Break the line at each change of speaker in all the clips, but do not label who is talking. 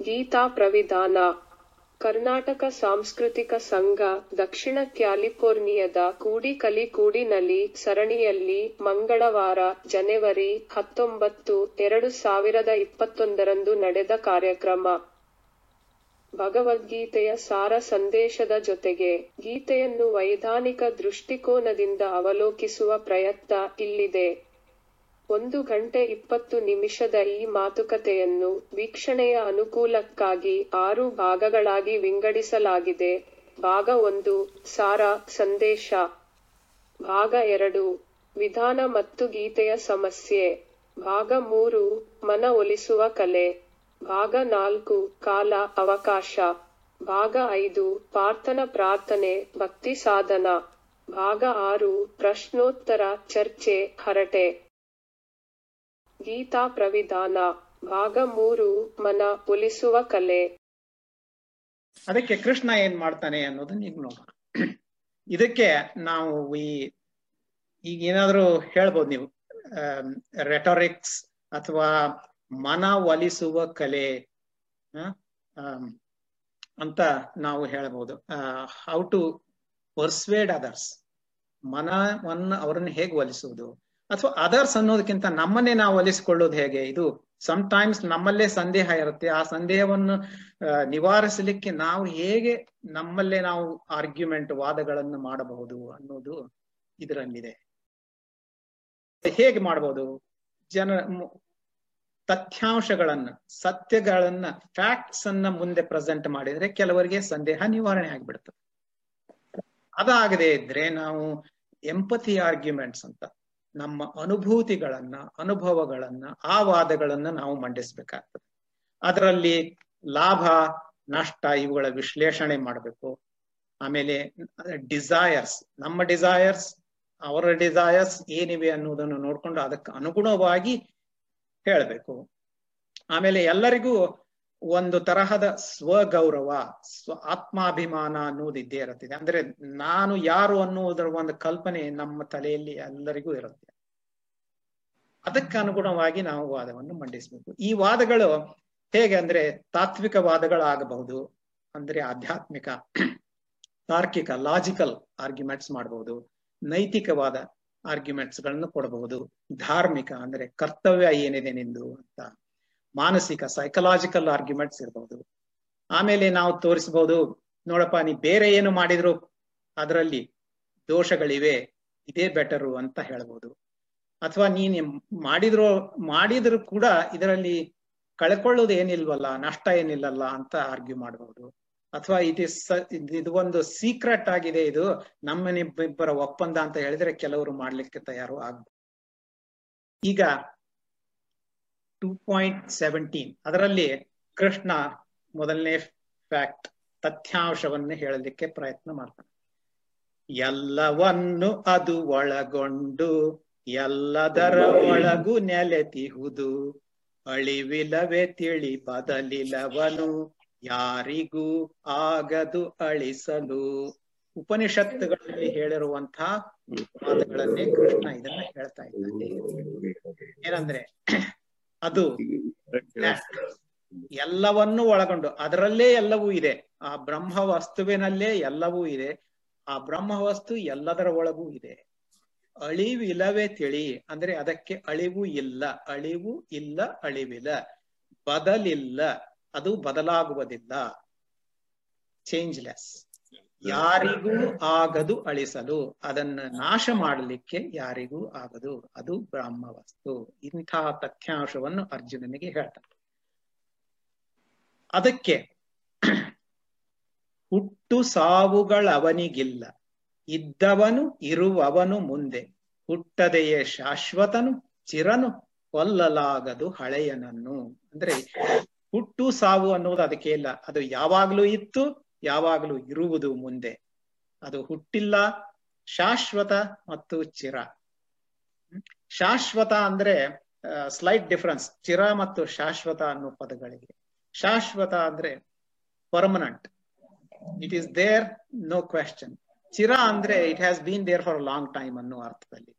ಗೀತಾ ಪ್ರವಿಧಾನ ಕರ್ನಾಟಕ ಸಾಂಸ್ಕೃತಿಕ ಸಂಘ, ದಕ್ಷಿಣ ಕ್ಯಾಲಿಫೋರ್ನಿಯಾದ ಕೂಡಿಕಲಿಕೂಡಿನಲ್ಲಿ ಸರಣಿಯಲ್ಲಿ ಮಂಗಳವಾರ, ಜನವರಿ ಹತ್ತೊಂಬತ್ತು, ಎರಡು ಸಾವಿರದ ಇಪ್ಪತ್ತೊಂದರಂದು ನಡೆದ ಕಾರ್ಯಕ್ರಮ. ಭಗವದ್ಗೀತೆಯ ಸಾರ ಸಂದೇಶದ ಜೊತೆಗೆ ಗೀತೆಯನ್ನು ವೈಧಾನಿಕ ದೃಷ್ಟಿಕೋನದಿಂದ ಅವಲೋಕಿಸುವ ಪ್ರಯತ್ನ ಇಲ್ಲಿದೆ. ಒಂದು ಗಂಟೆ ಇಪ್ಪತ್ತು ನಿಮಿಷದ ಈ ಮಾತುಕತೆಯನ್ನು ವೀಕ್ಷಣೆಯ ಅನುಕೂಲಕ್ಕಾಗಿ ಆರು ಭಾಗಗಳಾಗಿ ವಿಂಗಡಿಸಲಾಗಿದೆ. ಭಾಗ ಒಂದು, ಸಾರ ಸಂದೇಶ. ಭಾಗ ಎರಡು, ವಿಧಾನ ಮತ್ತು ಗೀತೆಯ ಸಮಸ್ಯೆ. ಭಾಗ ಮೂರು, ಮನ ಒಲಿಸುವ ಕಲೆ. ಭಾಗ ನಾಲ್ಕು, ಕಾಲ, ಅವಕಾಶ. ಭಾಗ ಐದು ಪಾರ್ಥನ ಪ್ರಾರ್ಥನೆ, ಭಕ್ತಿ ಸಾಧನ. ಭಾಗ ಆರು, ಪ್ರಶ್ನೋತ್ತರ ಚರ್ಚೆ, ಹರಟೆ. ಗೀತಾ ಪ್ರವಿಧಾನ ಭಾಗ ಮೂರು, ಮನ ಒಲಿಸುವ ಕಲೆ.
ಅದಕ್ಕೆ ಕೃಷ್ಣ ಏನ್ ಮಾಡ್ತಾನೆ ಅನ್ನೋದನ್ನ ಈಗ ನೋಡೋಣ ಇದಕ್ಕೆ ನಾವು ಈ, ಈಗ ಏನಾದ್ರೂ ಹೇಳ್ಬೋದು ನೀವು. ರೆಟೋರಿಕ್ಸ್ ಅಥವಾ ಮನ ಒಲಿಸುವ ಕಲೆ ಅಂತ ನಾವು ಹೇಳ್ಬೋದು. ಹೌ ಟು ಪರ್ಸ್ವೇಡ್ ಅದರ್ಸ್ ಮನವನ್ನ ಅವರನ್ನು ಹೇಗೆ ಒಲಿಸುವುದು? ಅಥವಾ ಅದರ್ಸ್ ಅನ್ನೋದಕ್ಕಿಂತ ನಮ್ಮನ್ನೇ ನಾವು ಒಲಿಸಿಕೊಳ್ಳೋದು ಹೇಗೆ? ಇದು ಸಮಟೈಮ್ಸ್ ನಮ್ಮಲ್ಲೇ ಸಂದೇಹ ಇರುತ್ತೆ. ಆ ಸಂದೇಹವನ್ನು ನಿವಾರಿಸಲಿಕ್ಕೆ ನಾವು ಹೇಗೆ ನಮ್ಮಲ್ಲೇ ನಾವು ಆರ್ಗ್ಯುಮೆಂಟ್ ವಾದಗಳನ್ನು ಮಾಡಬಹುದು ಅನ್ನೋದು ಇದರಲ್ಲಿದೆ. ಹೇಗೆ ಮಾಡಬಹುದು? ಜನ ತಥ್ಯಾಂಶಗಳನ್ನ, ಸತ್ಯಗಳನ್ನ ಫ್ಯಾಕ್ಟ್ಸ್ ಅನ್ನ ಮುಂದೆ ಪ್ರೆಸೆಂಟ್ ಮಾಡಿದ್ರೆ ಕೆಲವರಿಗೆ ಸಂದೇಹ ನಿವಾರಣೆ ಆಗಿಬಿಡ್ತದೆ ಅದಾಗದೇ ಇದ್ರೆ ನಾವು ಎಂಪತಿ ಆರ್ಗ್ಯುಮೆಂಟ್ಸ್ ಅಂತ ನಮ್ಮ ಅನುಭೂತಿಗಳನ್ನ, ಅನುಭವಗಳನ್ನ, ಆ ವಾದಗಳನ್ನ ನಾವು ಮಂಡಿಸ್ಬೇಕಾಗ್ತದೆ. ಅದರಲ್ಲಿ ಲಾಭ, ನಷ್ಟ ಇವುಗಳ ವಿಶ್ಲೇಷಣೆ ಮಾಡಬೇಕು. ಆಮೇಲೆ ಡಿಸೈರ್ಸ್ ನಮ್ಮ ಡಿಸೈರ್ಸ್ ಅವರ ಡಿಸೈರ್ಸ್ ಏನಿವೆ ಅನ್ನೋದನ್ನು ನೋಡ್ಕೊಂಡು ಅದಕ್ಕೆ ಅನುಗುಣವಾಗಿ ಹೇಳಬೇಕು. ಆಮೇಲೆ ಎಲ್ಲರಿಗೂ ಒಂದು ತರಹದ ಸ್ವಗೌರವ, ಸ್ವ ಆತ್ಮಾಭಿಮಾನ ಅನ್ನೋದು ಇದ್ದೇ ಇರುತ್ತದೆ. ಅಂದ್ರೆ ನಾನು ಯಾರು ಅನ್ನುವುದರ ಒಂದು ಕಲ್ಪನೆ ನಮ್ಮ ತಲೆಯಲ್ಲಿ ಎಲ್ಲರಿಗೂ ಇರುತ್ತೆ. ಅದಕ್ಕೆ ಅನುಗುಣವಾಗಿ ನಾವು ವಾದವನ್ನು ಮಂಡಿಸಬೇಕು. ಈ ವಾದಗಳು ಹೇಗೆ ಅಂದ್ರೆ ತಾತ್ವಿಕ ವಾದಗಳಾಗಬಹುದು, ಅಂದ್ರೆ ಆಧ್ಯಾತ್ಮಿಕ, ತಾರ್ಕಿಕ ಲಾಜಿಕಲ್ ಆರ್ಗ್ಯುಮೆಂಟ್ಸ್ ಮಾಡಬಹುದು ನೈತಿಕವಾದ ಆರ್ಗ್ಯುಮೆಂಟ್ಸ್ಗಳನ್ನು ಕೊಡಬಹುದು ಧಾರ್ಮಿಕ ಅಂದ್ರೆ ಕರ್ತವ್ಯ ಏನಿದೆ ನಿಂದು ಅಂತ. ಮಾನಸಿಕ ಸೈಕಲಾಜಿಕಲ್ ಆರ್ಗ್ಯುಮೆಂಟ್ಸ್ ಇರಬಹುದು ಆಮೇಲೆ ನಾವು ತೋರಿಸಬಹುದು ನೋಡಪ್ಪ, ನೀ ಬೇರೆ ಏನು ಮಾಡಿದ್ರು? ಅದರಲ್ಲಿ ದೋಷಗಳಿವೆ, ಇದೇ ಬೆಟರು ಅಂತ ಹೇಳ್ಬೋದು. ಅಥವಾ ನೀನ್ ಮಾಡಿದ್ರು ಮಾಡಿದ್ರು ಕೂಡ ಇದರಲ್ಲಿ ಕಳ್ಕೊಳ್ಳೋದು ಏನಿಲ್ವಲ್ಲ, ನಷ್ಟ ಏನಿಲ್ಲಲ್ಲ ಅಂತ ಆರ್ಗ್ಯೂ ಮಾಡಬಹುದು ಅಥವಾ ಇಟ್ ಇಸ್, ಇದು ಒಂದು ಸೀಕ್ರೆಟ್ ಆಗಿದೆ, ಇದು ನಮ್ಮನಿಬ್ಬರ ಒಪ್ಪಂದ ಅಂತ ಹೇಳಿದ್ರೆ ಕೆಲವರು ಮಾಡ್ಲಿಕ್ಕೆ ತಯಾರು ಆಗ್ಬೋದು. ಈಗ ಟೂ ಪಾಯಿಂಟ್ ಸೆವೆಂಟೀನ್ ಅದರಲ್ಲಿ ಕೃಷ್ಣ ಮೊದಲನೇ ಫ್ಯಾಕ್ಟ್ ತಥ್ಯಾಂಶವನ್ನು ಹೇಳಲಿಕ್ಕೆ ಪ್ರಯತ್ನ ಮಾಡ್ತಾನೆ. ಎಲ್ಲವನ್ನು ಅದು ಒಳಗೊಂಡು, ಎಲ್ಲದರ ಒಳಗು ನೆಲೆತಿಹುದು. ಅಳಿವಿಲವೇ ತಿಳಿ ಬದಲಿಲವನು, ಯಾರಿಗೂ ಆಗದು ಅಳಿಸಲು. ಉಪನಿಷತ್ತುಗಳಲ್ಲಿ ಹೇಳಿರುವಂತಹ ಮಾತುಗಳನ್ನೇ ಕೃಷ್ಣ ಇದನ್ನ ಹೇಳ್ತಾ ಇದ್ದಾನೆ. ಏನಂದ್ರೆ ಅದು ಎಲ್ಲವನ್ನೂ ಒಳಗೊಂಡು. ಅದರಲ್ಲೇ ಎಲ್ಲವೂ ಇದೆ. ಆ ಬ್ರಹ್ಮ ವಸ್ತುವಿನಲ್ಲೇ ಎಲ್ಲವೂ ಇದೆ. ಆ ಬ್ರಹ್ಮ ವಸ್ತು ಎಲ್ಲದರ ಒಳಗೂ ಇದೆ. ಅಳಿವಿಲ್ಲವೇ ತಿಳಿ. ಅಂದ್ರೆ ಅದಕ್ಕೆ ಅಳಿವು ಇಲ್ಲ. ಅಳಿವು ಇಲ್ಲ ಅಳಿವಿಲ್ಲ. ಬದಲಿಲ್ಲ. ಅದು ಬದಲಾಗುವುದಿಲ್ಲ. ಚೇಂಜ್ಲೆಸ್ ಯಾರಿಗೂ ಆಗದು ಅಳಿಸಲು, ಅದನ್ನ ನಾಶ ಮಾಡಲಿಕ್ಕೆ ಯಾರಿಗೂ ಆಗದು. ಅದು ಬ್ರಹ್ಮ ವಸ್ತು. ಇಂತಹ ತಥ್ಯಾಂಶವನ್ನು ಅರ್ಜುನನಿಗೆ ಹೇಳ್ತಾರೆ ಅದಕ್ಕೆ ಹುಟ್ಟು ಸಾವುಗಳವನಿಗಿಲ್ಲ. ಇದ್ದವನು ಇರುವವನು ಮುಂದೆ. ಹುಟ್ಟದೆಯೇ ಶಾಶ್ವತನು, ಚಿರನು, ಕೊಲ್ಲಲಾಗದು ಹಳೆಯನನ್ನು. ಅಂದ್ರೆ ಹುಟ್ಟು ಸಾವು ಅನ್ನೋದು ಅದಕ್ಕೆ ಇಲ್ಲ. ಅದು ಯಾವಾಗ್ಲೂ ಇತ್ತು ಯಾವಾಗಲೂ ಇರುವುದು ಮುಂದೆ. ಅದು ಹುಟ್ಟಿಲ್ಲ, ಶಾಶ್ವತ ಮತ್ತು ಚಿರ. ಶಾಶ್ವತ ಅಂದ್ರೆ ಸ್ಲೈಟ್ ಡಿಫರೆನ್ಸ್ ಚಿರ ಮತ್ತು ಶಾಶ್ವತ ಅನ್ನೋ ಪದಗಳಿಗೆ. ಶಾಶ್ವತ ಅಂದ್ರೆ permanent it is there no question ಚಿರ ಅಂದ್ರೆ it has been there for long time ಅನ್ನೋ ಅರ್ಥದಲ್ಲಿ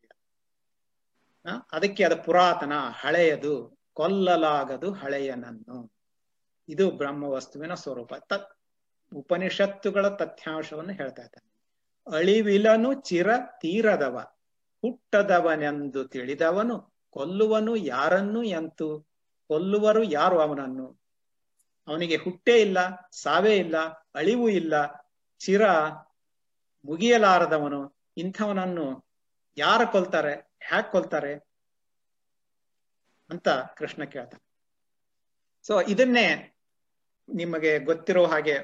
ಅದಕ್ಕೆ ಅದು ಪುರಾತನ, ಹಳೆಯದು, ಕೊಲ್ಲಲಾಗದು ಹಳೆಯನನ್ನು. ಇದು ಬ್ರಹ್ಮ ವಸ್ತುವಿನ ಸ್ವರೂಪ. ತತ್ ಉಪನಿಷತ್ತುಗಳ ತಥ್ಯಾಂಶವನ್ನು ಹೇಳ್ತಾ ಇದ್ದಾನೆ. ಅಳಿವಿಲನು ಚಿರ ತೀರದವ, ಹುಟ್ಟದವನೆಂದು ತಿಳಿದವನು, ಕೊಲ್ಲುವನು ಯಾರನ್ನು ಎಂತು? ಕೊಲ್ಲುವರು ಯಾರು ಅವನನ್ನು? ಅವನಿಗೆ ಹುಟ್ಟೇ ಇಲ್ಲ, ಸಾವೇ ಇಲ್ಲ, ಅಳಿವು ಇಲ್ಲ, ಚಿರ ಮುಗಿಯಲಾರದವನು, ಇಂಥವನನ್ನು ಯಾರ ಕೊಲ್ತಾರೆ, ಹ್ಯಾಕ್ ಕೊಲ್ತಾರೆ ಅಂತ ಕೃಷ್ಣ ಕೇಳ್ತಾನೆ. ಸೊ ಇದನ್ನೇ ನಿಮಗೆ ಗೊತ್ತಿರೋ ಹಾಗೆ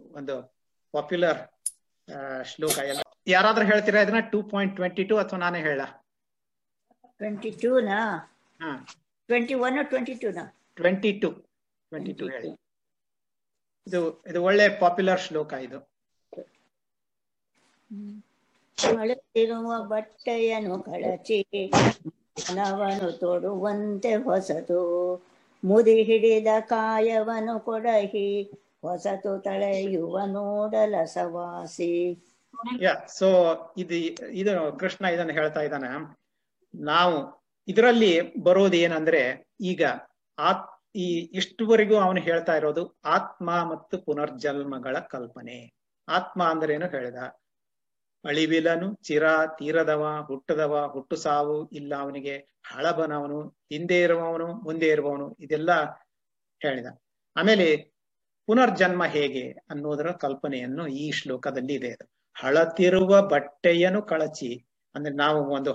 ಒಂದು ಪಾಪ್ಯುಲರ್ ಶ್ಲೋಕ ಎಲ್ಲ. ಯಾರಾದ್ರೂ ಹೇಳ್ತೀರಾ ಇದನ್ನ? ಟೂ ಪಾಯಿಂಟ್ ಟ್ವೆಂಟಿ ಟೂ ಅಥವಾ ನಾನೇ ಹೇಳ?
ಟ್ವೆಂಟಿ ಟೂನಾ
ಹಾ.
ಟ್ವೆಂಟಿ ಒನ್ ಟ್ವೆಂಟಿ ಟೂನಾ
ಟ್ವೆಂಟಿ ಟೂ ಟ್ವೆಂಟಿ ಟೂ ಹೇಳಿ. ಇದು ಇದು ಒಳ್ಳೆ ಪಾಪ್ಯುಲರ್ ಶ್ಲೋಕ ಇದು.
ಬಟ್ಟೆಯನ್ನು ಕಳಚಿ ಹಣವನ್ನು ತೊಡುವಂತೆ ಹೊಸತು ಮುದಿ ಹಿಡಿದ ಕಾಯವನು ಕೊಡಹಿ, ಹೊಸತು ತಳೆಯುವ ನೋಡಲ ಸವಾಸಿ.
ಸೊ ಇದು ಇದು ಕೃಷ್ಣ ಇದನ್ನ ಹೇಳ್ತಾ ಇದ್ದಾನೆ. ನಾವು ಇದರಲ್ಲಿ ಬರೋದು ಏನಂದ್ರೆ, ಈಗ ಆತ್, ಈ ಇಷ್ಟುವರೆಗೂ ಅವನು ಹೇಳ್ತಾ ಇರೋದು ಆತ್ಮ ಮತ್ತು ಪುನರ್ಜನ್ಮಗಳ ಕಲ್ಪನೆ. ಆತ್ಮ ಅಂದ್ರೆ ಏನು ಹೇಳಿದ? ಅಳಿವಿಲನು ಚಿರ ತೀರದವ, ಹುಟ್ಟದವ, ಹುಟ್ಟು ಸಾವು ಇಲ್ಲ ಅವನಿಗೆ. ಹಳಬನವನು, ಹಿಂದೆ ಇರುವವನು, ಮುಂದೆ ಇರುವವನು, ಇದೆಲ್ಲ ಹೇಳಿದ. ಆಮೇಲೆ ಪುನರ್ಜನ್ಮ ಹೇಗೆ ಅನ್ನೋದರ ಕಲ್ಪನೆಯನ್ನು ಈ ಶ್ಲೋಕದಲ್ಲಿ ಇದೆ ಹಳತಿರುವ ಬಟ್ಟೆಯನ್ನು ಕಳಚಿ, ಅಂದ್ರೆ ನಾವು ಒಂದು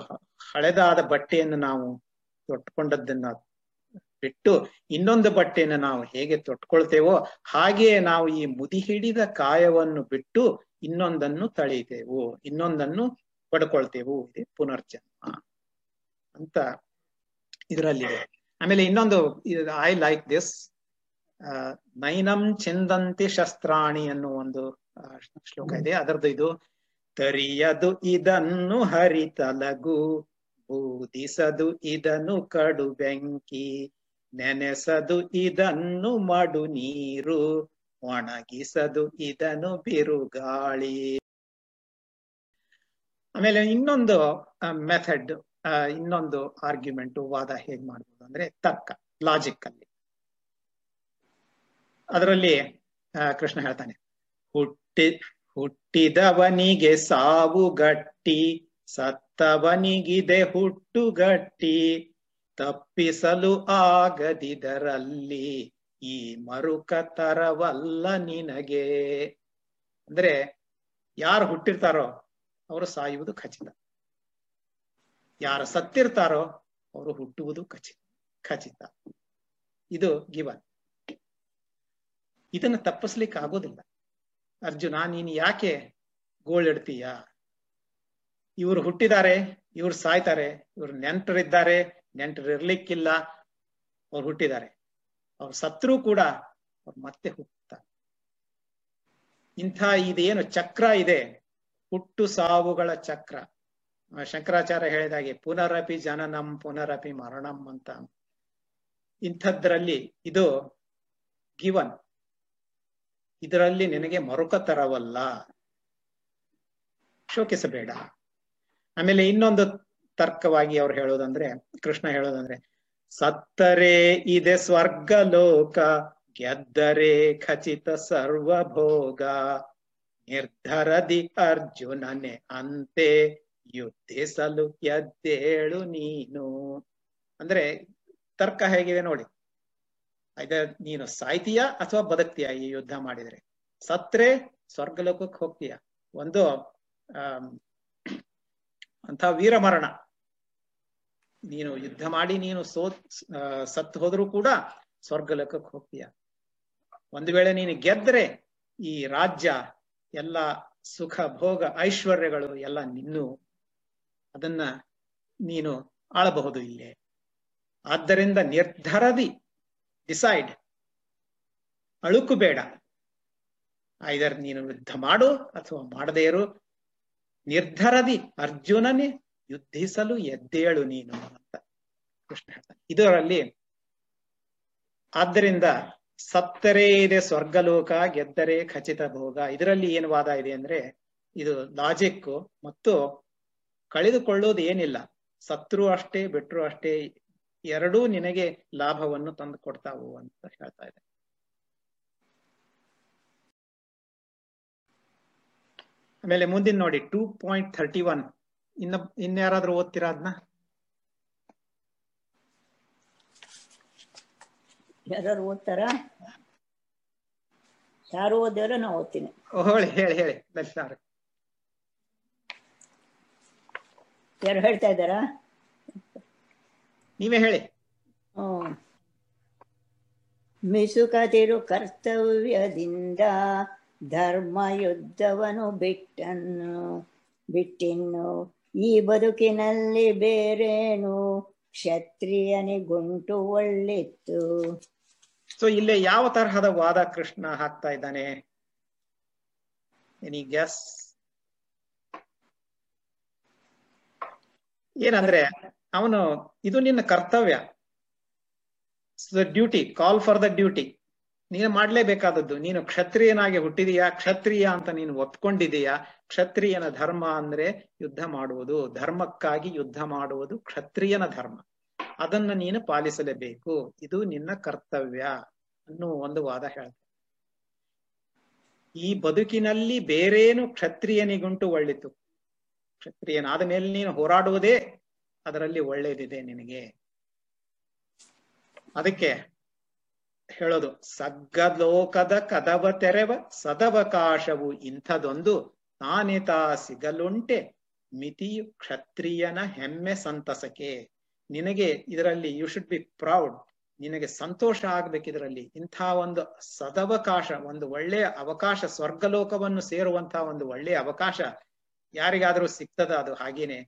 ಹಳೆದಾದ ಬಟ್ಟೆಯನ್ನು ನಾವು ತೊಟ್ಕೊಂಡದ್ದನ್ನ ಬಿಟ್ಟು ಇನ್ನೊಂದು ಬಟ್ಟೆಯನ್ನು ನಾವು ಹೇಗೆ ತೊಟ್ಕೊಳ್ತೇವೋ ಹಾಗೆಯೇ ನಾವು ಈ ಮುದಿ ಹಿಡಿದ ಕಾಯವನ್ನು ಬಿಟ್ಟು ಇನ್ನೊಂದನ್ನು ತಳೆಯುತ್ತೇವು, ಇನ್ನೊಂದನ್ನು ಪಡ್ಕೊಳ್ತೇವು ಇದೆ ಪುನರ್ಜನ್ಮ ಅಂತ ಇದರಲ್ಲಿದೆ. ಆಮೇಲೆ ಇನ್ನೊಂದು ಐ ಲೈಕ್ ದಿಸ್ ನೈನಂ ಚಿಂದಂತಿ ಶಸ್ತ್ರಾಣಿ ಅನ್ನೋ ಒಂದು ಶ್ಲೋಕ ಇದೆ. ಅದರದ್ದು ಇದು, ತರಿಯದು ಇದನ್ನು ಹರಿತಲಗು, ಬೂದಿಸದು ಇದನ್ನು ಕಡು ಬೆಂಕಿ ನೆನೆಸದು ಇದನ್ನು ಮಡು ನೀರು, ಒಣಗಿಸದು ಇದನ್ನು ಬಿರುಗಾಳಿ. ಆಮೇಲೆ ಇನ್ನೊಂದು ಮೆಥಡ್ ಇನ್ನೊಂದು ಆರ್ಗ್ಯುಮೆಂಟ್ ವಾದ ಹೇಗ್ ಮಾಡ್ಬೋದು ಅಂದ್ರೆ ತರ್ಕ ಲಾಜಿಕ್ ಅಲ್ಲಿ. ಅದರಲ್ಲಿ ಕೃಷ್ಣ ಹೇಳ್ತಾನೆ, ಹುಟ್ಟಿ, ಹುಟ್ಟಿದವನಿಗೆ ಸಾವು ಗಟ್ಟಿ, ಸತ್ತವನಿಗಿದೆ ಹುಟ್ಟು ಗಟ್ಟಿ ತಪ್ಪಿಸಲು ಆಗದಿದರಲ್ಲಿ ಈ ಮರುಕ ತರವಲ್ಲ ನಿನಗೆ. ಅಂದ್ರೆ ಯಾರು ಹುಟ್ಟಿರ್ತಾರೋ ಅವರು ಸಾಯುವುದು ಖಚಿತ. ಯಾರು ಸತ್ತಿರ್ತಾರೋ ಅವರು ಹುಟ್ಟುವುದು ಖಚಿತ ಖಚಿತ. ಇದು ಗಿವನ್. ಇದನ್ನ ತಪ್ಪಿಸ್ಲಿಕ್ಕೆ ಆಗೋದಿಲ್ಲ. ಅರ್ಜುನ, ನೀನ್ ಯಾಕೆ ಗೋಳಿಡ್ತೀಯ ಇವ್ರು ಹುಟ್ಟಿದ್ದಾರೆ ಇವ್ರು ಸಾಯ್ತಾರೆ, ಇವ್ರು ನೆಂಟರಿದ್ದಾರೆ ನೆಂಟರು ಇರ್ಲಿಕ್ಕಿಲ್ಲ ಅವ್ರು ಹುಟ್ಟಿದ್ದಾರೆ. ಅವ್ರು ಸತ್ರು ಕೂಡ ಅವ್ರು ಮತ್ತೆ ಹುಟ್ಟುತ್ತಾರೆ. ಇಂಥ ಇದೇನು ಚಕ್ರ ಇದೆ. ಹುಟ್ಟು ಸಾವುಗಳ ಚಕ್ರ. ಶಂಕರಾಚಾರ್ಯ ಹೇಳಿದಾಗೆ ಪುನರಪಿ ಜನನಂ, ಪುನರಪಿ ಮರಣಂ ಅಂತ. ಇಂಥದ್ರಲ್ಲಿ ಇದು ಗಿವನ್. ಇದರಲ್ಲಿ ನಿನಗೆ ಮರುಕ ತರವಲ್ಲ. ಶೋಕಿಸಬೇಡ. ಆಮೇಲೆ ಇನ್ನೊಂದು ತರ್ಕವಾಗಿ ಅವ್ರು ಹೇಳೋದಂದ್ರೆ, ಕೃಷ್ಣ ಹೇಳೋದಂದ್ರೆ, ಸತ್ತರೆ ಇದೆ ಸ್ವರ್ಗ ಲೋಕ, ಗೆದ್ದರೆ ಖಚಿತ ಸರ್ವಭೋಗ. ನಿರ್ಧರದಿ ಅರ್ಜುನನೆ ಅಂತೆ ಯುದ್ಧಿಸಲು ಎದ್ದೇಳು ನೀನು. ಅಂದ್ರೆ ತರ್ಕ ಹೇಗಿದೆ ನೋಡಿ. ಐದರ್ ನೀನು ಸಾಯ್ತೀಯಾ ಅಥವಾ ಬದುಕ್ತೀಯಾ ಈ ಯುದ್ಧ ಮಾಡಿದ್ರೆ? ಸತ್ರೆ ಸ್ವರ್ಗಲೋಕಕ್ಕೆ ಹೋಗ್ತೀಯ? ಒಂದು ಅಹ್ ಅಂತ ವೀರಮರಣ. ನೀನು ಯುದ್ಧ ಮಾಡಿ ನೀನು ಸೋತ್ ಸತ್ ಹೋದ್ರೂ ಕೂಡ ಸ್ವರ್ಗಲೋಕಕ್ಕೆ ಹೋಗ್ತೀಯ. ಒಂದು ವೇಳೆ ನೀನು ಗೆದ್ರೆ ಈ ರಾಜ್ಯ, ಎಲ್ಲ ಸುಖ, ಭೋಗ, ಐಶ್ವರ್ಯಗಳು ಎಲ್ಲ ನಿನ್ನು. ಅದನ್ನ ನೀನು ಆಳಬಹುದು ಇಲ್ಲೇ. ಆದ್ದರಿಂದ ನಿರ್ಧರದಿ, ಡಿಸೈಡ್. ಅಳುಕು ಬೇಡ. ಐದರ್ ನೀನು ಯುದ್ಧ ಮಾಡು ಅಥವಾ ಮಾಡದೇ ಇರು. ನಿರ್ಧಾರದಿ ಅರ್ಜುನನೇ ಯುದ್ಧಿಸಲು ಎದ್ದೇಳು ನೀನು ಅಂತ ಕೃಷ್ಣ ಹೇಳ್ತಾನೆ. ಇದರಲ್ಲಿ ಆದ್ದರಿಂದ ಸತ್ತರೇ ಇದೆ ಸ್ವರ್ಗಲೋಕ, ಗೆದ್ದರೆ ಖಚಿತ ಭೋಗ. ಇದರಲ್ಲಿ ಏನು ವಾದ ಇದೆ ಅಂದ್ರೆ ಇದು ಲಾಜಿಕ್ ಮತ್ತು ಕಳೆದುಕೊಳ್ಳೋದು ಏನಿಲ್ಲ. ಸತ್ರು ಅಷ್ಟೇ, ಬಿಟ್ರು ಅಷ್ಟೇ, ಎರಡೂ ನಿನಗೆ ಲಾಭವನ್ನು ತಂದು ಕೊಡ್ತಾವು ಅಂತ ಹೇಳ್ತಾ ಇದೆ. ಆಮೇಲೆ ಮುಂದಿನ ನೋಡಿ ಟೂ ಪಾಯಿಂಟ್ ಥರ್ಟಿ ಒನ್ ಇನ್ನ ಇನ್ಯಾರಾದ್ರೂ ಓದ್ತೀರಾ ಅದನ್ನ
ಯಾರು ಓದ್ತಾರ? ಯಾರು ಓದ್ಯಾರ ನಾ ಓದ್ತೀನಿ.
ಹೇಳಿ ಹೇಳಿ ಹೇಳಿ ಅವ್ರೆ.
ಯಾರು ಹೇಳ್ತಾ ಇದ್ದಾರಾ?
ನೀವೇ ಹೇಳಿ.
ಹ್ಮ್ ಮಿಸುಕತಿರು ಕರ್ತವ್ಯದಿಂದ ಧರ್ಮ ಯುದ್ಧವನು ಬಿಟ್ಟನ್ನು ಬಿಟ್ಟಿನ್ನು ಈ ಬದುಕಿನಲ್ಲಿ ಬೇರೇನು? ಕ್ಷತ್ರಿಯನಿಗುಂಟು ಒಳ್ಳಿತ್ತು.
ಸೊ ಇಲ್ಲಿ ಯಾವ ತರಹದ ವಾದ ಕೃಷ್ಣ ಹಾಕ್ತಾ ಇದ್ದಾನೆ? ಎನಿ ಗ್ಯಾಸ್ ಏನಂದ್ರೆ, ಅವನು, ಇದು ನಿನ್ನ ಕರ್ತವ್ಯ. Duty call for the duty ನೀನು ಮಾಡ್ಲೇಬೇಕಾದದ್ದು, ನೀನು ಕ್ಷತ್ರಿಯನಾಗಿ ಹುಟ್ಟಿದೀಯಾ? ಕ್ಷತ್ರಿಯ ಅಂತ ನೀನು ಒಪ್ಕೊಂಡಿದೀಯಾ? ಕ್ಷತ್ರಿಯನ ಧರ್ಮ ಅಂದ್ರೆ ಯುದ್ಧ ಮಾಡುವುದು. ಧರ್ಮಕ್ಕಾಗಿ ಯುದ್ಧ ಮಾಡುವುದು ಕ್ಷತ್ರಿಯನ ಧರ್ಮ. ಅದನ್ನ ನೀನು ಪಾಲಿಸಲೇಬೇಕು. ಇದು ನಿನ್ನ ಕರ್ತವ್ಯ ಅನ್ನುವ ಒಂದು ವಾದ ಹೇಳ್ತಾರೆ ಈ ಬದುಕಿನಲ್ಲಿ ಬೇರೇನು ಕ್ಷತ್ರಿಯನಿಗುಂಟು ಒಳ್ಳಿತು. ಕ್ಷತ್ರಿಯನಾದ ಮೇಲೆ ನೀನು ಹೋರಾಡುವುದೇ ಅದರಲ್ಲಿ ಒಳ್ಳೇದಿದೆ ನಿನಗೆ. ಅದಕ್ಕೆ ಹೇಳೋದು ಸಗ್ಗಲೋಕದ ಕದವ ತೆರೆವ ಸದವಕಾಶವು ಇಂಥದೊಂದು ನಾನಿತಾ ಸಿಗಲುಂಟೆ, ಮಿತಿಯು ಕ್ಷತ್ರಿಯನ ಹೆಮ್ಮೆ ಸಂತಸಕ್ಕೆ. ನಿನಗೆ ಇದರಲ್ಲಿ ಯು ಶುಡ್ ಬಿ ಪ್ರೌಡ್ ನಿನಗೆ ಸಂತೋಷ ಆಗ್ಬೇಕು ಇದರಲ್ಲಿ. ಇಂಥ ಒಂದು ಸದವಕಾಶ, ಒಂದು ಒಳ್ಳೆಯ ಅವಕಾಶ, ಸ್ವರ್ಗಲೋಕವನ್ನು ಸೇರುವಂತಹ ಒಂದು ಒಳ್ಳೆಯ ಅವಕಾಶ ಯಾರಿಗಾದ್ರೂ ಸಿಗ್ತದ ಅದು? ಹಾಗೇನೆ,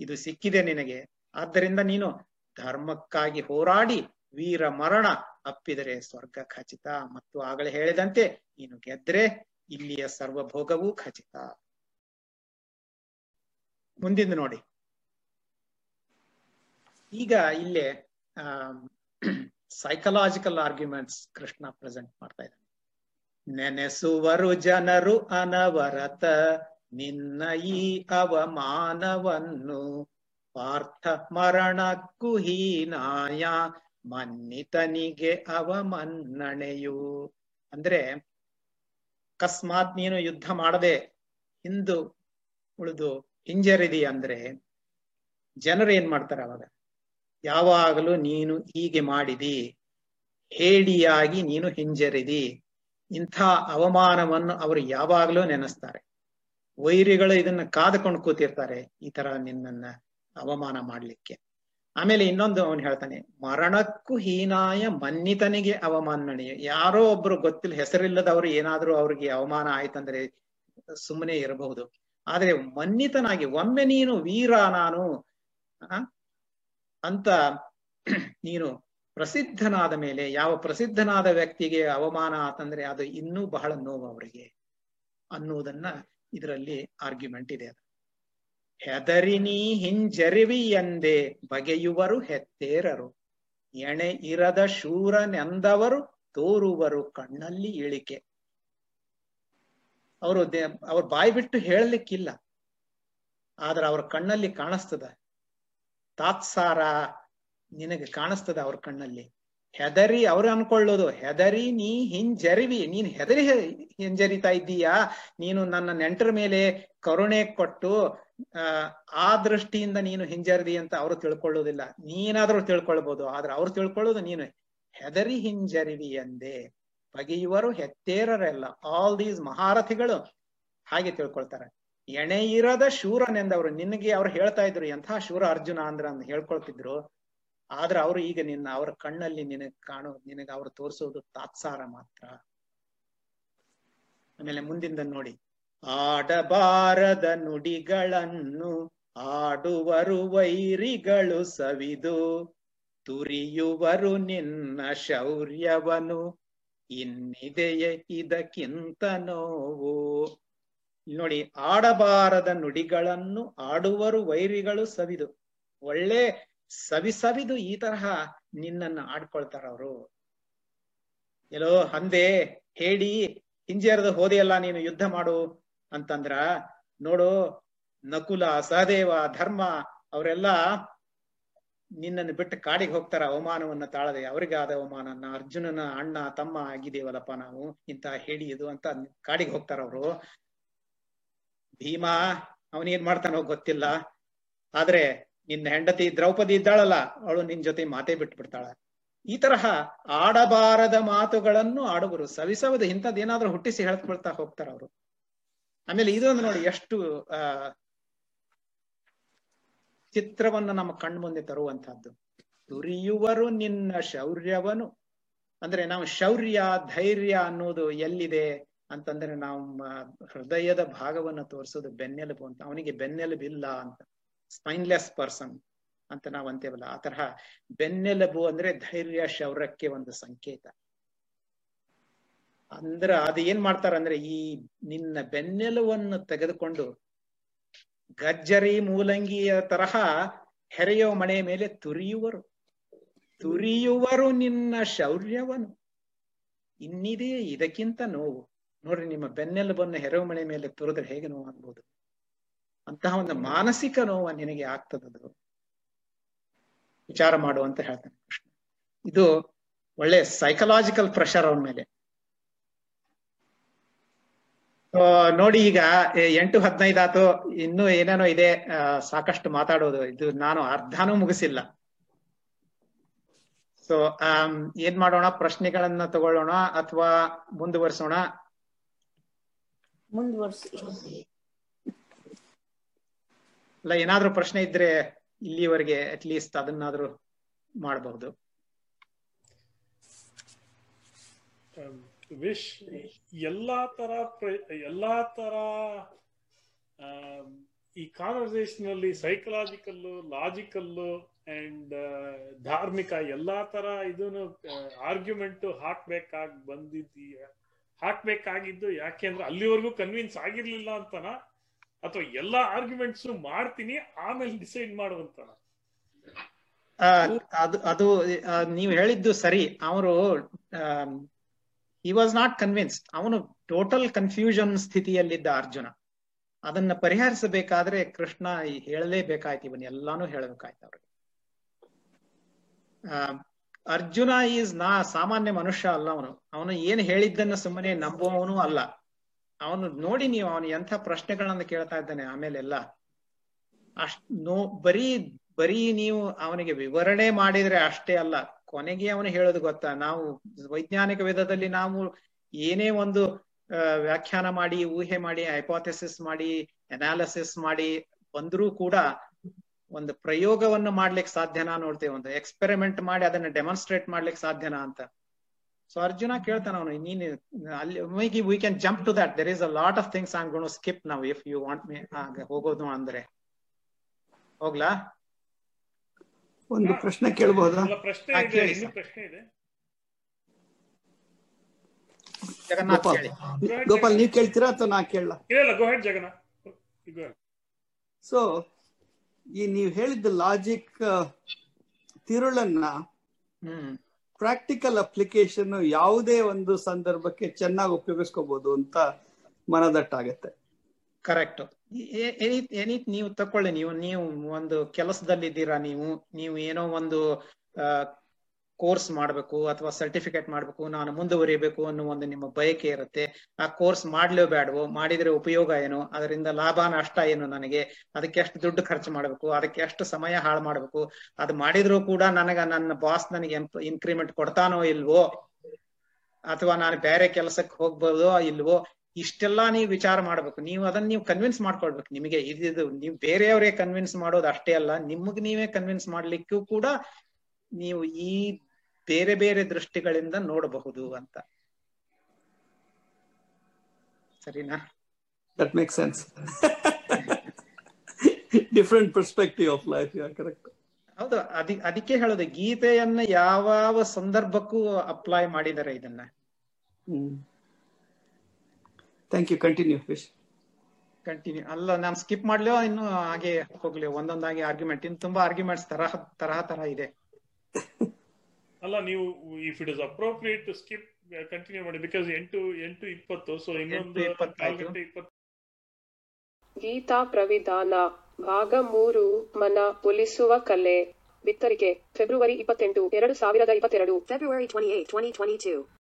ಇದು ಸಿಕ್ಕಿದೆ ನಿನಗೆ. ಆದ್ದರಿಂದ ನೀನು ಧರ್ಮಕ್ಕಾಗಿ ಹೋರಾಡಿ ವೀರ ಮರಣ ಅಪ್ಪಿದರೆ ಸ್ವರ್ಗ ಖಚಿತ ಮತ್ತು ಆಗಲೇ ಹೇಳಿದಂತೆ ನೀನು ಗೆದ್ರೆ ಇಲ್ಲಿಯ ಸರ್ವಭೋಗವೂ ಖಚಿತ. ಮುಂದಿನ ನೋಡಿ. ಈಗ ಇಲ್ಲೇ ಸೈಕಲಾಜಿಕಲ್ ಆರ್ಗ್ಯುಮೆಂಟ್ಸ್ ಕೃಷ್ಣ ಪ್ರೆಸೆಂಟ್ ಮಾಡ್ತಾ ಇದ್ದಾನೆ. ನೆನೆಸುವರು ಜನರು ಅನವರತ, ನಿನ್ನ ಈ ಅವಮಾನವನ್ನು ಪಾರ್ಥ ಮರಣಕ್ಕೂ ಹೀನಾಯ ಮನ್ನಿತನಿಗೆ ಅವಮನ್ನಣೆಯು. ಅಂದ್ರೆ ಅಕಸ್ಮಾತ್ ನೀನು ಯುದ್ಧ ಮಾಡದೆ ಹಿಂದು ಉಳಿದು ಹಿಂಜರಿದಿ ಅಂದ್ರೆ ಜನರು ಏನ್ ಮಾಡ್ತಾರೆ ಅವಾಗ? ಯಾವಾಗಲೂ ನೀನು ಹೀಗೆ ಮಾಡಿದಿ, ಹೇಡಿಯಾಗಿ ನೀನು ಹಿಂಜರಿದಿ, ಇಂಥ ಅವಮಾನವನ್ನು ಅವರು ಯಾವಾಗಲೂ ನೆನೆಸ್ತಾರೆ. ವೈರಿಗಳು ಇದನ್ನ ಕಾದುಕೊಂಡು ಕೂತಿರ್ತಾರೆ, ಈ ತರ ನಿನ್ನನ್ನ ಅವಮಾನ ಮಾಡ್ಲಿಕ್ಕೆ. ಆಮೇಲೆ ಇನ್ನೊಂದು ಅವನು ಹೇಳ್ತಾನೆ, ಮರಣಕ್ಕೂ ಹೀನಾಯ ಮನ್ನಿತನಿಗೆ ಅವಮಾನಣೀಯ ಯಾರೋ ಒಬ್ರು ಗೊತ್ತಿಲ್ಲ, ಹೆಸರಿಲ್ಲದವರು ಏನಾದ್ರೂ ಅವ್ರಿಗೆ ಅವಮಾನ ಆಯ್ತಂದ್ರೆ ಸುಮ್ಮನೆ ಇರಬಹುದು. ಆದ್ರೆ ಮನ್ನಿತನಾಗಿ, ಒಮ್ಮೆ ನೀನು ವೀರ ನಾನು ಅಂತ ನೀನು ಪ್ರಸಿದ್ಧನಾದ ಮೇಲೆ, ಯಾವ ಪ್ರಸಿದ್ಧನಾದ ವ್ಯಕ್ತಿಗೆ ಅವಮಾನ ಆತಂದ್ರೆ ಅದು ಇನ್ನೂ ಬಹಳ ನೋವು ಅವರಿಗೆ ಅನ್ನುವುದನ್ನ ಇದರಲ್ಲಿ ಆರ್ಗ್ಯುಮೆಂಟ್ ಇದೆ ಹೆದರಿ ನೀ ಹಿಂಜರಿವಿ ಎಂದೇ ಬಗೆಯುವರು ಹೆತ್ತೇರರು. ಎಣೆ ಇರದ ಶೂರನೆಂದವರು ತೋರುವರು ಕಣ್ಣಲ್ಲಿ ಇಳಿಕೆ. ಅವರು ಅವ್ರ ಬಾಯಿ ಬಿಟ್ಟು ಹೇಳಲಿಕ್ಕಿಲ್ಲ. ಆದ್ರೆ ಅವ್ರ ಕಣ್ಣಲ್ಲಿ ಕಾಣಿಸ್ತದ. ತಾತ್ಸಾರ ನಿನಗೆ ಕಾಣಿಸ್ತದ ಅವ್ರ ಕಣ್ಣಲ್ಲಿ. ಹೆದರಿ ಅವ್ರು ಅನ್ಕೊಳ್ಳೋದು, ಹೆದರಿ ನೀ ಹಿಂಜರಿವಿ, ನೀನ್ ಹೆದರಿ ಹಿಂಜರಿತಾ ಇದ್ದೀಯಾ? ನೀನು ನನ್ನ ನೆಂಟರ ಮೇಲೆ ಕರುಣೆ ಕೊಟ್ಟು, ಆ ದೃಷ್ಟಿಯಿಂದ ನೀನು ಹಿಂಜರಿದಿ ಅಂತ ಅವರು ತಿಳ್ಕೊಳ್ಳೋದಿಲ್ಲ. ನೀನಾದ್ರೂ ತಿಳ್ಕೊಳ್ಬೋದು, ಆದ್ರೆ ಅವ್ರು ತಿಳ್ಕೊಳ್ಳೋದು ನೀನು, ಹೆದರಿ ಹಿಂಜರಿವಿ ಎಂದೇ ಬಗೆಯುವರು ಹೆತ್ತೇರರೆಲ್ಲ. ಆಲ್ ದೀಸ್ ಮಹಾರಥಿಗಳು ಹಾಗೆ ತಿಳ್ಕೊಳ್ತಾರೆ. ಎಣೆ ಇರದ ಶೂರನೆಂದವರು, ನಿನಗೆ ಅವ್ರು ಹೇಳ್ತಾ ಇದ್ರು, ಎಂಥ ಶೂರ ಅರ್ಜುನ ಅಂದ್ರ ಅಂತ ಹೇಳ್ಕೊಳ್ತಿದ್ರು. ಆದ್ರೆ ಅವರು ಈಗ ನಿನ್ನ, ಅವರ ಕಣ್ಣಲ್ಲಿ ನಿನಗ್ ಕಾಣೋ, ನಿನಗ ಅವ್ರು ತೋರಿಸೋದು ತಾತ್ಸಾರ ಮಾತ್ರ. ಆಮೇಲೆ ಮುಂದಿಂದ ನೋಡಿ. ಆಡಬಾರದ ನುಡಿಗಳನ್ನು ಆಡುವರು ವೈರಿಗಳು ಸವಿದು, ತುರಿಯುವರು ನಿನ್ನ ಶೌರ್ಯವನು, ಇನ್ನಿದೆಯೇ ಇದಕ್ಕಿಂತ ನೋವು. ನೋಡಿ, ಆಡಬಾರದ ನುಡಿಗಳನ್ನು ಆಡುವರು ವೈರಿಗಳು ಸವಿದು. ಒಳ್ಳೆ ಸವಿ ಸವಿದು ಈ ತರಹ ನಿನ್ನನ್ನು ಆಡ್ಕೊಳ್ತಾರ ಅವರು. ಎಲ್ಲೋ ಹಂದೆ ಹೇಳಿ, ಹಿಂಜೇರದ ಹೋದೆಯಲ್ಲ ನೀನು ಯುದ್ಧ ಮಾಡು ಅಂತಂದ್ರ, ನೋಡು, ನಕುಲ, ಸಹದೇವ, ಧರ್ಮ, ಅವರೆಲ್ಲ ನಿನ್ನನ್ನು ಬಿಟ್ಟು ಕಾಡಿಗೆ ಹೋಗ್ತಾರ, ಅವಮಾನವನ್ನ ತಾಳದೆ. ಅವರಿಗಾದ ಅವಮಾನ ಅರ್ಜುನನ ಅಣ್ಣ, ತಮ್ಮ ಆಗಿದೇವಲ್ಲಪ್ಪ ನಾವು, ಇಂತ ಹೇಳಿ ಇದು ಅಂತ ಕಾಡಿಗೆ ಹೋಗ್ತಾರ ಅವರು. ಭೀಮಾ, ಅವನೇನ್ ಮಾಡ್ತಾನೋ ಗೊತ್ತಿಲ್ಲ. ಆದ್ರೆ ನಿನ್ನ ಹೆಂಡತಿ ದ್ರೌಪದಿ ಇದ್ದಾಳಲ್ಲ, ಅವಳು ನಿನ್ ಜೊತೆ ಮಾತೆ ಬಿಟ್ಟು ಬಿಡ್ತಾಳ ಈ ತರಹ ಆಡಬಾರದ ಮಾತುಗಳನ್ನು ಆಡುವರು. ಸವಿಸವದು ಇಂಥದ್ದೇನಾದ್ರೂ ಹುಟ್ಟಿಸಿ ಹೇಳ್ಕೊಳ್ತಾ ಹೋಗ್ತಾರ ಅವರು. ಆಮೇಲೆ ಇದೊಂದು ನೋಡಿ, ಎಷ್ಟು, ಆ, ಚಿತ್ರವನ್ನ ನಮ್ಮ ಕಣ್ಮುಂದೆ ತರುವಂತಹದ್ದು ತುರಿಯುವರು ನಿನ್ನ ಶೌರ್ಯವನು ಅಂದ್ರೆ ನಾವು ಶೌರ್ಯ, ಧೈರ್ಯ ಅನ್ನೋದು ಎಲ್ಲಿದೆ ಅಂತಂದ್ರೆ ನಾವು ಹೃದಯದ ಭಾಗವನ್ನ ತೋರಿಸೋದು ಬೆನ್ನೆಲುಬು ಅಂತ. ಅವನಿಗೆ ಬೆನ್ನೆಲುಬಿಲ್ಲ ಅಂತ. ಸ್ಪೈನ್ಲೆಸ್ ಪರ್ಸನ್ ಅಂತ ನಾವು ಅಂತೇವಲ್ಲ, ಆ ತರಹ ಬೆನ್ನೆಲುಬು ಅಂದ್ರೆ ಧೈರ್ಯ, ಶೌರ್ಯಕ್ಕೆ ಒಂದು ಸಂಕೇತ. ಅಂದ್ರ ಅದು ಏನ್ ಮಾಡ್ತಾರಂದ್ರೆ ಈ ನಿನ್ನ ಬೆನ್ನೆಲುವನ್ನು ತೆಗೆದುಕೊಂಡು ಗಜ್ಜರಿ ಮೂಲಂಗಿಯ ತರಹ ಹೆರೆಯೋ ಮನೆಯ ಮೇಲೆ ತುರಿಯುವರು. ತುರಿಯುವರು ನಿನ್ನ ಶೌರ್ಯವನ್ನು. ಇನ್ನಿದೆ ಇದಕ್ಕಿಂತ ನೋವು. ನೋಡ್ರಿ, ನಿಮ್ಮ ಬೆನ್ನೆಲುಬನ್ನು ಹೆರೆವ ಮನೆ ಮೇಲೆ ತುರಿದ್ರೆ ಹೇಗೆ ನೋವು ಆಗ್ಬೋದು ಅಂತಹ ಒಂದು ಮಾನಸಿಕ ನೋವು ನಿನಗೆ ಆಗ್ತದದು ವಿಚಾರ ಮಾಡು ಅಂತ ಹೇಳ್ತಾನೆ ಕೃಷ್ಣ. ಇದು ಒಳ್ಳೆ ಸೈಕಲಾಜಿಕಲ್ ಪ್ರೆಷರ್ ಅವನ ಮೇಲೆ. ನೋಡಿ ಈಗ ಎಂಟು ಹದಿನೈದಾತು ಆತು ಇನ್ನೂ ಏನೇನೋ ಇದೆ ಸಾಕಷ್ಟು ಮಾತಾಡೋದು. ಇದು ನಾನು ಅರ್ಧನೂ ಮುಗಿಸಿಲ್ಲ. ಸೊ ಏನ್ ಮಾಡೋಣ? ಪ್ರಶ್ನೆಗಳನ್ನ ತಗೊಳ್ಳೋಣ ಅಥವಾ ಮುಂದುವರಿಸೋಣ?
ಮುಂದುವರ್ಸಿ.
ಇಲ್ಲ, ಏನಾದ್ರೂ ಪ್ರಶ್ನೆ ಇದ್ರೆ ಇಲ್ಲಿವರೆಗೆ ಅಟ್ ಲೀಸ್ಟ್ ಅದನ್ನಾದ್ರೂ ಮಾಡಬಹುದು.
ವಿಶ್ ಎಲ್ಲಾ ತರ ಎಲ್ಲಾ ತರ ಈ ಕಾನ್ವರ್ಸೇಷನ್ ಅಲ್ಲಿ ಸೈಕಲಾಜಿಕಲ್ ಲಾಜಿಕಲ್ ಅಂಡ್ ಧಾರ್ಮಿಕ ಎಲ್ಲಾ ತರ ಇದನ್ನು ಆರ್ಗ್ಯುಮೆಂಟ್ ಹಾಕ್ಬೇಕಾಗಿ ಬಂದಿದ್ದೀಯ, ಹಾಕ್ಬೇಕಾಗಿದ್ದು ಯಾಕೆಂದ್ರೆ ಅಲ್ಲಿವರೆಗೂ ಕನ್ವಿನ್ಸ್ ಆಗಿರ್ಲಿಲ್ಲ ಅಂತನ? ಅಥವಾ ಎಲ್ಲಾ ಆರ್ಗ್ಯುಮೆಂಟ್ಸ್ ಮಾಡ್ತೀನಿ, ಆಮೇಲೆ ಡಿಸೈಡ್ ಮಾಡುವಂತ.
ಅದು ಅದು ನೀವು ಹೇಳಿದ್ದು ಸರಿ. ಅವರು ಹಿ ವಾಸ್ ನಾಟ್ ಕನ್ವಿನ್ಸ್ಡ್ ಅವನು ಟೋಟಲ್ ಕನ್ಫ್ಯೂಷನ್ ಸ್ಥಿತಿಯಲ್ಲಿದ್ದ ಅರ್ಜುನ. ಅದನ್ನ ಪರಿಹರಿಸಬೇಕಾದ್ರೆ ಕೃಷ್ಣ ಹೇಳಲೇಬೇಕಾಯ್ತು. ಇವನ್ ಎಲ್ಲಾನು ಹೇಳಬೇಕಾಯ್ತು ಅವ್ರಿಗೆ. ಅರ್ಜುನ ಈಸ್ ನಾ ಸಾಮಾನ್ಯ ಮನುಷ್ಯ ಅಲ್ಲ ಅವನು. ಅವನು ಏನ್ ಹೇಳಿದ್ದನ್ನ ಸುಮ್ಮನೆ ನಂಬುವವನು ಅಲ್ಲ. ಅವನು ನೋಡಿ ನೀವು ಅವನು ಎಂಥ ಪ್ರಶ್ನೆಗಳನ್ನ ಕೇಳ್ತಾ ಇದ್ದಾನೆ ಆಮೇಲೆ ಎಲ್ಲ ಅಷ್ಟ್ ನೋ, ಬರೀ ಬರೀ ನೀವು ಅವನಿಗೆ ವಿವರಣೆ ಮಾಡಿದ್ರೆ ಅಷ್ಟೇ ಅಲ್ಲ, ಕೊನೆಗೆ ಅವನು ಹೇಳೋದು ಗೊತ್ತಾ? ನಾವು ವೈಜ್ಞಾನಿಕ ವಿಧದಲ್ಲಿ ನಾವು ಏನೇ ಒಂದು ವ್ಯಾಖ್ಯಾನ ಮಾಡಿ, ಊಹೆ ಮಾಡಿ, ಹೈಪೋಥೆಸಿಸ್ ಮಾಡಿ, ಅನಾಲಿಸಿಸ್ ಮಾಡಿ ಬಂದರೂ ಕೂಡ ಒಂದು ಪ್ರಯೋಗವನ್ನು ಮಾಡ್ಲಿಕ್ಕೆ ಸಾಧ್ಯನಾ ನೋಡ್ತೇವೆ ಒಂದು, ಎಕ್ಸ್ಪೆರಿಮೆಂಟ್ ಮಾಡಿ ಅದನ್ನ ಡೆಮಾನ್ಸ್ಟ್ರೇಟ್ ಮಾಡ್ಲಿಕ್ಕೆ ಸಾಧ್ಯನಾ ಅಂತ. ಸೊ ಅರ್ಜುನ ಕೇಳ್ತಾನ ಅವನು ನೀನು ಅಲ್ಲಿ we can jump to that there is a lot of things am gonna skip ನಾವು ಇಫ್ ಯು ವಾಂಟ್ ಮೀ ಹೋಗೋದು ಅಂದ್ರೆ. ಹೋಗ್ಲಾ?
ಒಂದು ಪ್ರಶ್ನೆ ಕೇಳಬಹುದಾ
ಕೇಳಿ ಜಗನ್ನಾಥ್
ಗೋಪಾಲ್
ಕೇಳಿ.
ಗೋಪಾಲ್ ನೀವು ಕೇಳ್ತೀರಾ ಅಥವಾ ನಾ ಕೇಳಲ್ಲ. ಸೊ ಈ ನೀವು ಹೇಳಿದ ಲಾಜಿಕ್ ತಿರುಳನ್ನ
ಹ್ಮ್.
ಪ್ರಾಕ್ಟಿಕಲ್ ಅಪ್ಲಿಕೇಶನ್ ಯಾವುದೇ ಒಂದು ಸಂದರ್ಭಕ್ಕೆ ಚೆನ್ನಾಗಿ ಉಪಯೋಗಿಸ್ಕೋಬಹುದು ಅಂತ ಮನದಟ್ಟಾಗತ್ತೆ.
ಕರೆಕ್ಟ್ ಎನಿ ಎನಿ, ನೀವು ತಕೊಳ್ಳಿ ನೀವು ನೀವು ಒಂದು ಕೆಲಸದಲ್ಲಿದ್ದೀರಾ ನೀವು ನೀವು ಏನೋ ಒಂದು ಕೋರ್ಸ್ ಮಾಡಬೇಕು ಅಥವಾ ಸರ್ಟಿಫಿಕೇಟ್ ಮಾಡಬೇಕು, ನಾನು ಮುಂದುವರಿಬೇಕು ಅನ್ನೋ ಒಂದು ನಿಮ್ಮ ಬಯಕೆ ಇರುತ್ತೆ. ಆ ಕೋರ್ಸ್ ಮಾಡ್ಲೇಬೇಡವೋ ಮಾಡಿದ್ರೆ ಉಪಯೋಗ ಏನು? ಅದರಿಂದ ಲಾಭ, ನಷ್ಟ ಏನು ನನಗೆ? ಅದಕ್ಕೆ ಎಷ್ಟು ದುಡ್ಡು ಖರ್ಚು ಮಾಡಬೇಕು? ಅದಕ್ಕೆ ಎಷ್ಟು ಸಮಯ ಹಾಳು ಮಾಡಬೇಕು? ಅದು ಮಾಡಿದ್ರು ಕೂಡ ನನಗ ನನ್ನ ಬಾಸ್ ನನಗೆ ಇನ್ಕ್ರಿಮೆಂಟ್ ಕೊಡ್ತಾನೋ ಇಲ್ವೋ? ಅಥವಾ ನಾನು ಬೇರೆ ಕೆಲಸಕ್ಕೆ ಹೋಗ್ಬೋದೋ ಇಲ್ವೋ? ಇಷ್ಟೆಲ್ಲಾ ನೀವು ವಿಚಾರ ಮಾಡ್ಬೇಕು. ನೀವು ಅದನ್ನ ನೀವು ಕನ್ವಿನ್ಸ್ ಮಾಡ್ಕೊಳ್ಬೇಕು ನಿಮಗೆ. ಇದಿದು ನೀವು ಬೇರೆಯವರೇ ಕನ್ವಿನ್ಸ್ ಮಾಡೋದು ಅಷ್ಟೇ ಅಲ್ಲ. ನಿಮಗ್ ನೀವೇ ಕನ್ವಿನ್ಸ್ ಮಾಡ್ಲಿಕ್ಕೂ ಕೂಡ ನೀವು ಈ ಬೇರೆ ಬೇರೆ ದೃಷ್ಟಿಗಳಿಂದ ನೋಡಬಹುದು ಅಂತ. ಸರಿನಾ?
That make sense different perspective of life yeah correct
ಹೌದು ಅದಿ ಅದಕ್ಕೆ ಹೇಳೋದು ಗೀತೆಯನ್ನ ಯಾವ ಸಂದರ್ಭಕ್ಕೂ ಅಪ್ಲೈ ಮಾಡಿದ್ದಾರೆ ಇದನ್ನ.
Thank you continue fish
continue ಅಲ್ಲ ನಾನು ಸ್ಕಿಪ್ ಮಾಡ್ಲೋ ಇನ್ನು ಹಾಗೆ ಹೋಗ್ಲಿ ಒಂದೊಂದಾಗಿ ಆರ್ಗ್ಯುಮೆಂಟ್ ಇನ್ನು ತುಂಬಾ ಆರ್ಗ್ಯುಮೆಂಟ್ಸ್ ತರಹ ತರಹ ತರ ಇದೆ.
ಅಲ್ಲ ನೀವು if it is appropriate to skip continue ಮಾಡಿ ಬಿಕಾಸ್ ಎಂಟು ಎಂಟು ಇಪ್ಪತ್ತು ಸೊ ಇನ್ನೊಂದು ಗಂಟೆ ಇಪ್ಪತ್ತು.
ಗೀತಾ ಪ್ರವಿಧಾನ ಭಾಗ ಮೂರು ಮನ ಒಲಿಸುವ ಕಲೆ ಬಿತ್ತರಿಕೆ ಫೆಬ್ರವರಿ ಇಪ್ಪತ್ತೆಂಟು ಎರಡು ಸಾವಿರದ ಇಪ್ಪತ್ತೆರಡು.
February 28, 2022.